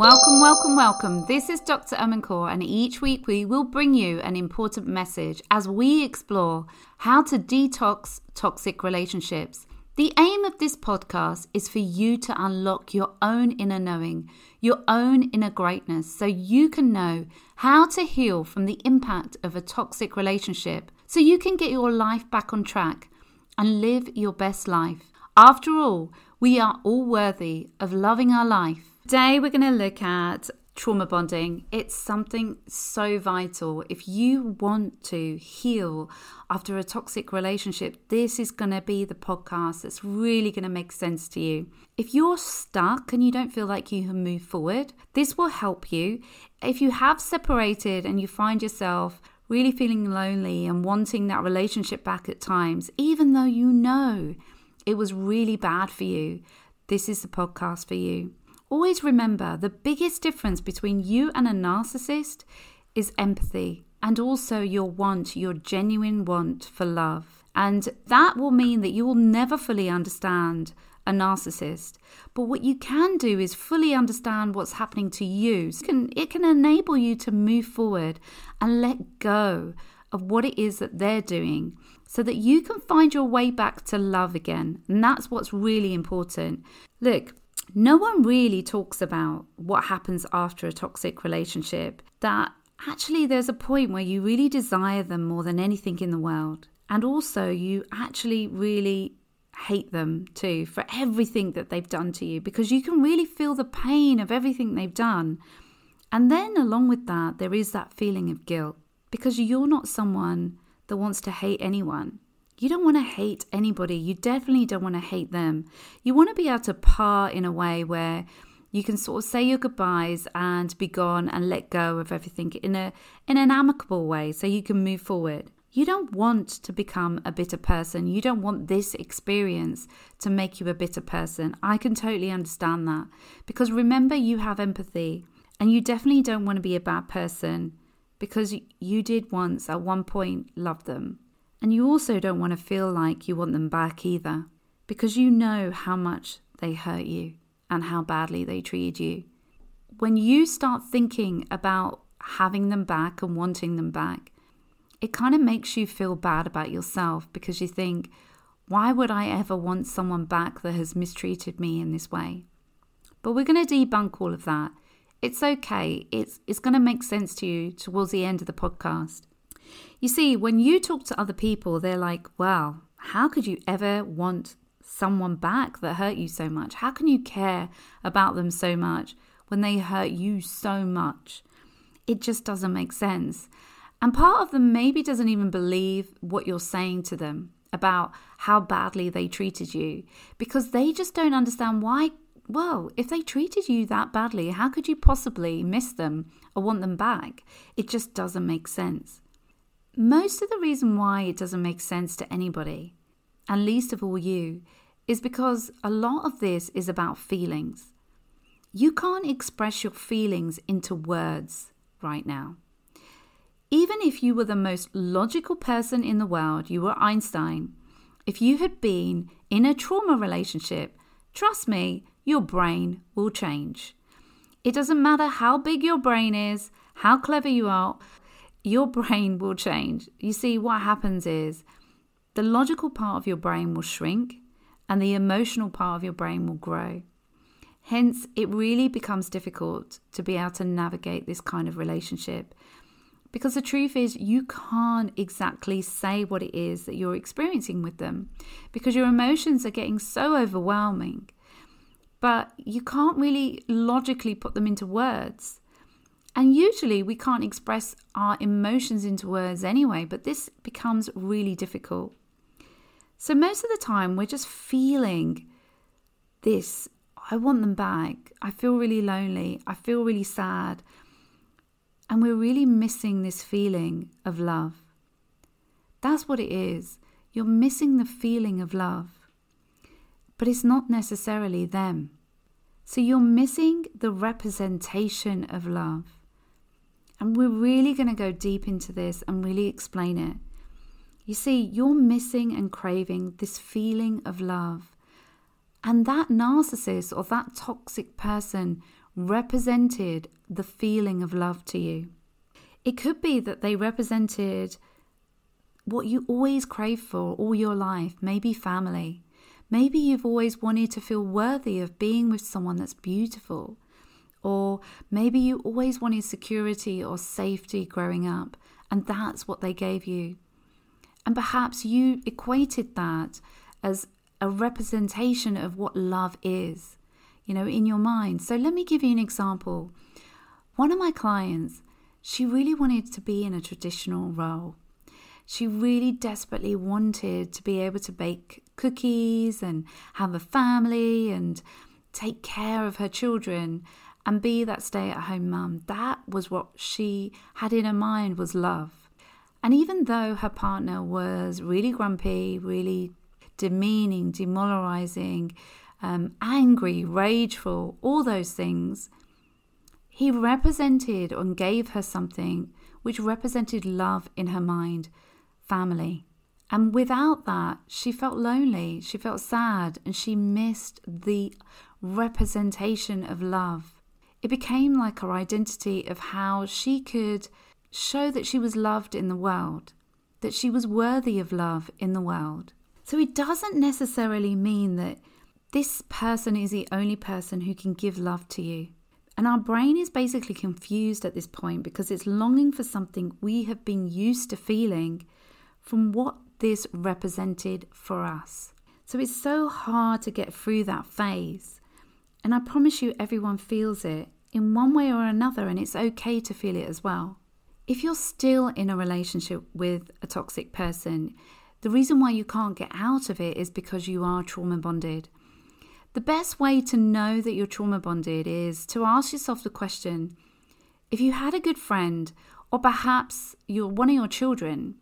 Welcome, welcome, welcome. This is Dr. Amancourt, and each week we will bring you an important message as we explore how to detox toxic relationships. The aim of this podcast is for you to unlock your own inner knowing, your own inner greatness, so you can know how to heal from the impact of a toxic relationship, so you can get your life back on track and live your best life. After all, we are all worthy of loving our life Today, we're going to look at trauma bonding. It's something so vital. If you want to heal after a toxic relationship, this is going to be the podcast that's really going to make sense to you. If you're stuck and you don't feel like you can move forward, this will help you. If you have separated and you find yourself really feeling lonely and wanting that relationship back at times, even though you know it was really bad for you, this is the podcast for you. Always remember the biggest difference between you and a narcissist is empathy and also your want, your genuine want for love. And that will mean that you will never fully understand a narcissist. But what you can do is fully understand what's happening to you. It can, it can enable you to move forward and let go of what it is that they're doing so that you can find your way back to love again. And that's what's really important. Look, no one really talks about what happens after a toxic relationship, that actually there's a point where you really desire them more than anything in the world. And also, you actually really hate them too for everything that they've done to you because you can really feel the pain of everything they've done. And then, along with that, there is that feeling of guilt because you're not someone that wants to hate anyone. You don't want to hate anybody. You definitely don't want to hate them. You want to be able to part in a way where you can sort of say your goodbyes and be gone and let go of everything in a in an amicable way so you can move forward. You don't want to become a bitter person. You don't want this experience to make you a bitter person. I can totally understand that. Because remember you have empathy and you definitely don't want to be a bad person because you did once at one point love them. And you also don't want to feel like you want them back either, because you know how much they hurt you and how badly they treated you. When you start thinking about having them back and wanting them back, it kind of makes you feel bad about yourself because you think, why would I ever want someone back that has mistreated me in this way? But we're going to debunk all of that. It's okay. It's it's going to make sense to you towards the end of the podcast. You see, when you talk to other people, they're like, wow, how could you ever want someone back that hurt you so much? How can you care about them so much when they hurt you so much? It just doesn't make sense. And part of them maybe doesn't even believe what you're saying to them about how badly they treated you because they just don't understand why. Well, if they treated you that badly, how could you possibly miss them or want them back? It just doesn't make sense. Most of the reason why it doesn't make sense to anybody, and least of all you, is because a lot of this is about feelings. You can't express your feelings into words right now. Even if you were the most logical person in the world, you were Einstein, if you had been in a trauma relationship, trust me, your brain will change. It doesn't matter how big your brain is, how clever you are, your brain will change. You see, what happens is the logical part of your brain will shrink and the emotional part of your brain will grow. Hence, it really becomes difficult to be able to navigate this kind of relationship because the truth is, you can't exactly say what it is that you're experiencing with them because your emotions are getting so overwhelming. But you can't really logically put them into words. And usually we can't express our emotions into words anyway, but this becomes really difficult. So most of the time we're just feeling this I want them back. I feel really lonely. I feel really sad. And we're really missing this feeling of love. That's what it is. You're missing the feeling of love. But it's not necessarily them. So you're missing the representation of love. And we're really going to go deep into this and really explain it. You see, you're missing and craving this feeling of love. And that narcissist or that toxic person represented the feeling of love to you. It could be that they represented what you always crave for all your life, maybe family. Maybe you've always wanted to feel worthy of being with someone that's beautiful. Or maybe you always wanted security or safety growing up, and that's what they gave you. And perhaps you equated that as a representation of what love is, you know, in your mind. So let me give you an example. One of my clients, she really wanted to be in a traditional role. She really desperately wanted to be able to bake cookies and have a family and take care of her children and be that stay at home mum. That was what she had in her mind was love. And even though her partner was really grumpy, really demeaning, demoralizing, um, angry, rageful, all those things, he represented and gave her something which represented love in her mind, family. And without that, she felt lonely, she felt sad, and she missed the representation of love. It became like her identity of how she could show that she was loved in the world, that she was worthy of love in the world. So it doesn't necessarily mean that this person is the only person who can give love to you. And our brain is basically confused at this point because it's longing for something we have been used to feeling from what this represented for us. So it's so hard to get through that phase. And I promise you, everyone feels it in one way or another, and it's okay to feel it as well. If you're still in a relationship with a toxic person, the reason why you can't get out of it is because you are trauma bonded. The best way to know that you're trauma bonded is to ask yourself the question if you had a good friend, or perhaps you're one of your children,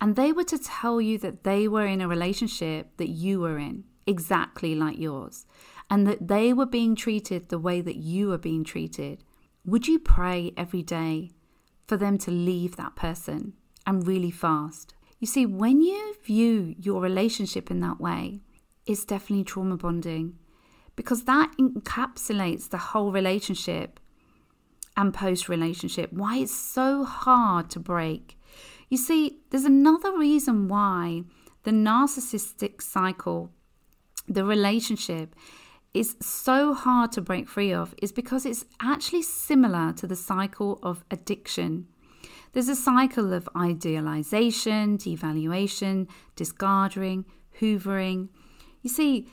and they were to tell you that they were in a relationship that you were in, exactly like yours, and that they were being treated the way that you are being treated, would you pray every day for them to leave that person and really fast? You see, when you view your relationship in that way, it's definitely trauma bonding because that encapsulates the whole relationship and post relationship. Why it's so hard to break you see, there's another reason why the narcissistic cycle, the relationship, is so hard to break free of is because it's actually similar to the cycle of addiction. There's a cycle of idealization, devaluation, discarding, hoovering. You see,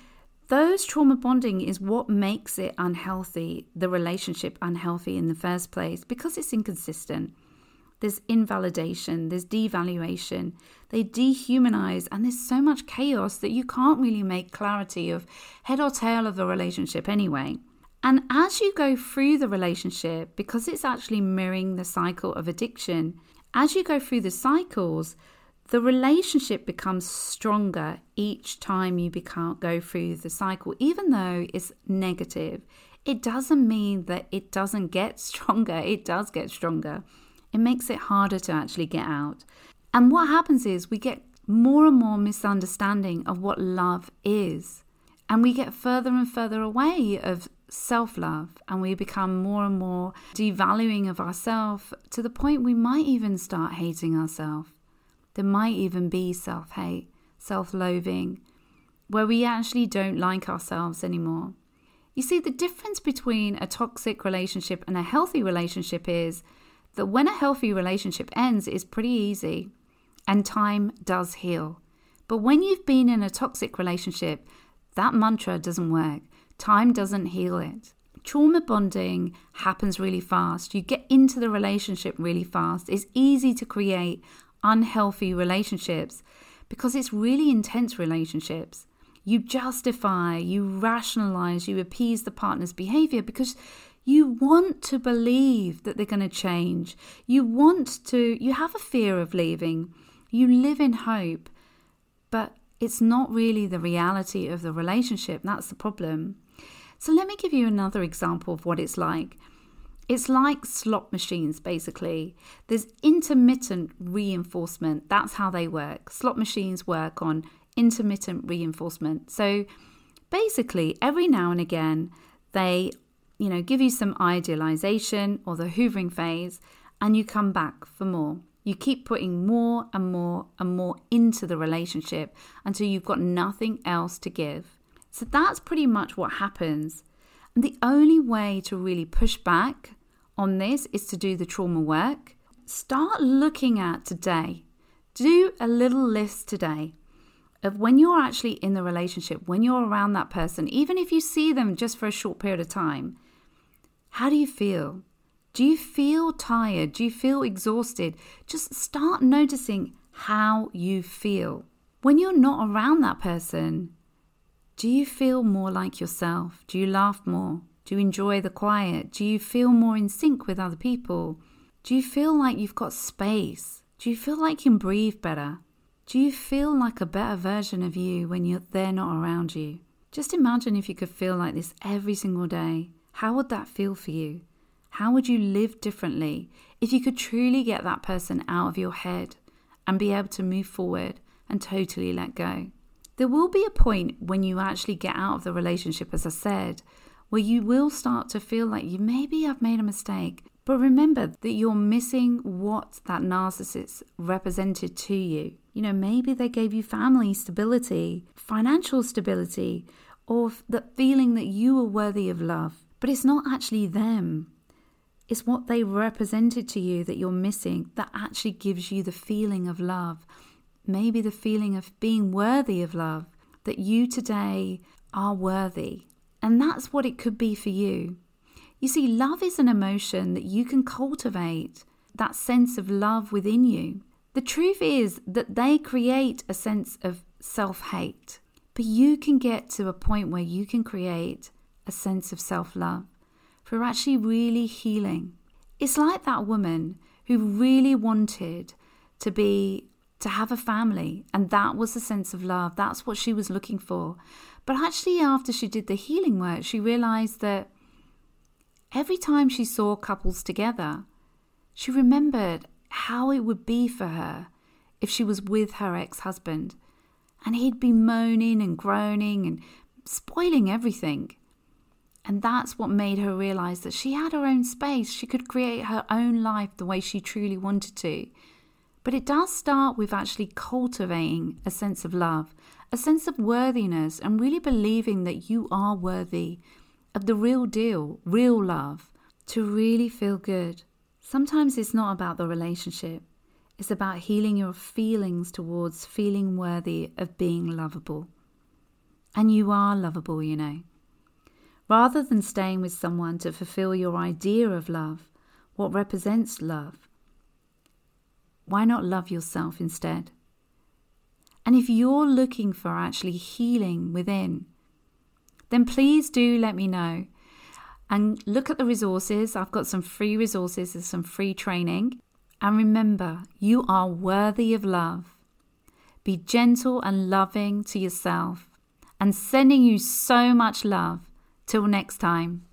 those trauma bonding is what makes it unhealthy, the relationship unhealthy in the first place, because it's inconsistent there's invalidation, there's devaluation, they dehumanize, and there's so much chaos that you can't really make clarity of head or tail of the relationship anyway. And as you go through the relationship, because it's actually mirroring the cycle of addiction, as you go through the cycles, the relationship becomes stronger each time you become, go through the cycle, even though it's negative. It doesn't mean that it doesn't get stronger, it does get stronger it makes it harder to actually get out. And what happens is we get more and more misunderstanding of what love is. And we get further and further away of self love and we become more and more devaluing of ourselves to the point we might even start hating ourselves. There might even be self hate, self loathing, where we actually don't like ourselves anymore. You see, the difference between a toxic relationship and a healthy relationship is that when a healthy relationship ends, is pretty easy and time does heal. But when you've been in a toxic relationship, that mantra doesn't work. Time doesn't heal it. Trauma bonding happens really fast. You get into the relationship really fast. It's easy to create unhealthy relationships because it's really intense relationships. You justify, you rationalize, you appease the partner's behavior because you want to believe that they're going to change. You want to, you have a fear of leaving. You live in hope, but it's not really the reality of the relationship. That's the problem. So, let me give you another example of what it's like. It's like slot machines, basically. There's intermittent reinforcement. That's how they work. Slot machines work on intermittent reinforcement. So, basically, every now and again, they you know, give you some idealization or the hoovering phase, and you come back for more. You keep putting more and more and more into the relationship until you've got nothing else to give. So that's pretty much what happens. And the only way to really push back on this is to do the trauma work. Start looking at today. Do a little list today of when you're actually in the relationship, when you're around that person, even if you see them just for a short period of time, how do you feel? Do you feel tired? Do you feel exhausted? Just start noticing how you feel. When you're not around that person, do you feel more like yourself? Do you laugh more? Do you enjoy the quiet? Do you feel more in sync with other people? Do you feel like you've got space? Do you feel like you can breathe better? Do you feel like a better version of you when you're, they're not around you? Just imagine if you could feel like this every single day. How would that feel for you? How would you live differently if you could truly get that person out of your head and be able to move forward and totally let go? There will be a point when you actually get out of the relationship, as I said, where you will start to feel like you maybe I've made a mistake. But remember that you're missing what that narcissist represented to you. You know, maybe they gave you family stability, financial stability, or the feeling that you were worthy of love. But it's not actually them. It's what they represented to you that you're missing that actually gives you the feeling of love. Maybe the feeling of being worthy of love, that you today are worthy. And that's what it could be for you. You see, love is an emotion that you can cultivate, that sense of love within you. The truth is that they create a sense of self hate, but you can get to a point where you can create a sense of self love for actually really healing. It's like that woman who really wanted to be to have a family and that was a sense of love that's what she was looking for but actually after she did the healing work she realized that every time she saw couples together she remembered how it would be for her if she was with her ex husband and he'd be moaning and groaning and spoiling everything. And that's what made her realize that she had her own space. She could create her own life the way she truly wanted to. But it does start with actually cultivating a sense of love, a sense of worthiness, and really believing that you are worthy of the real deal, real love, to really feel good. Sometimes it's not about the relationship, it's about healing your feelings towards feeling worthy of being lovable. And you are lovable, you know. Rather than staying with someone to fulfill your idea of love, what represents love, why not love yourself instead? And if you're looking for actually healing within, then please do let me know and look at the resources. I've got some free resources and some free training. And remember, you are worthy of love. Be gentle and loving to yourself and sending you so much love. Till next time.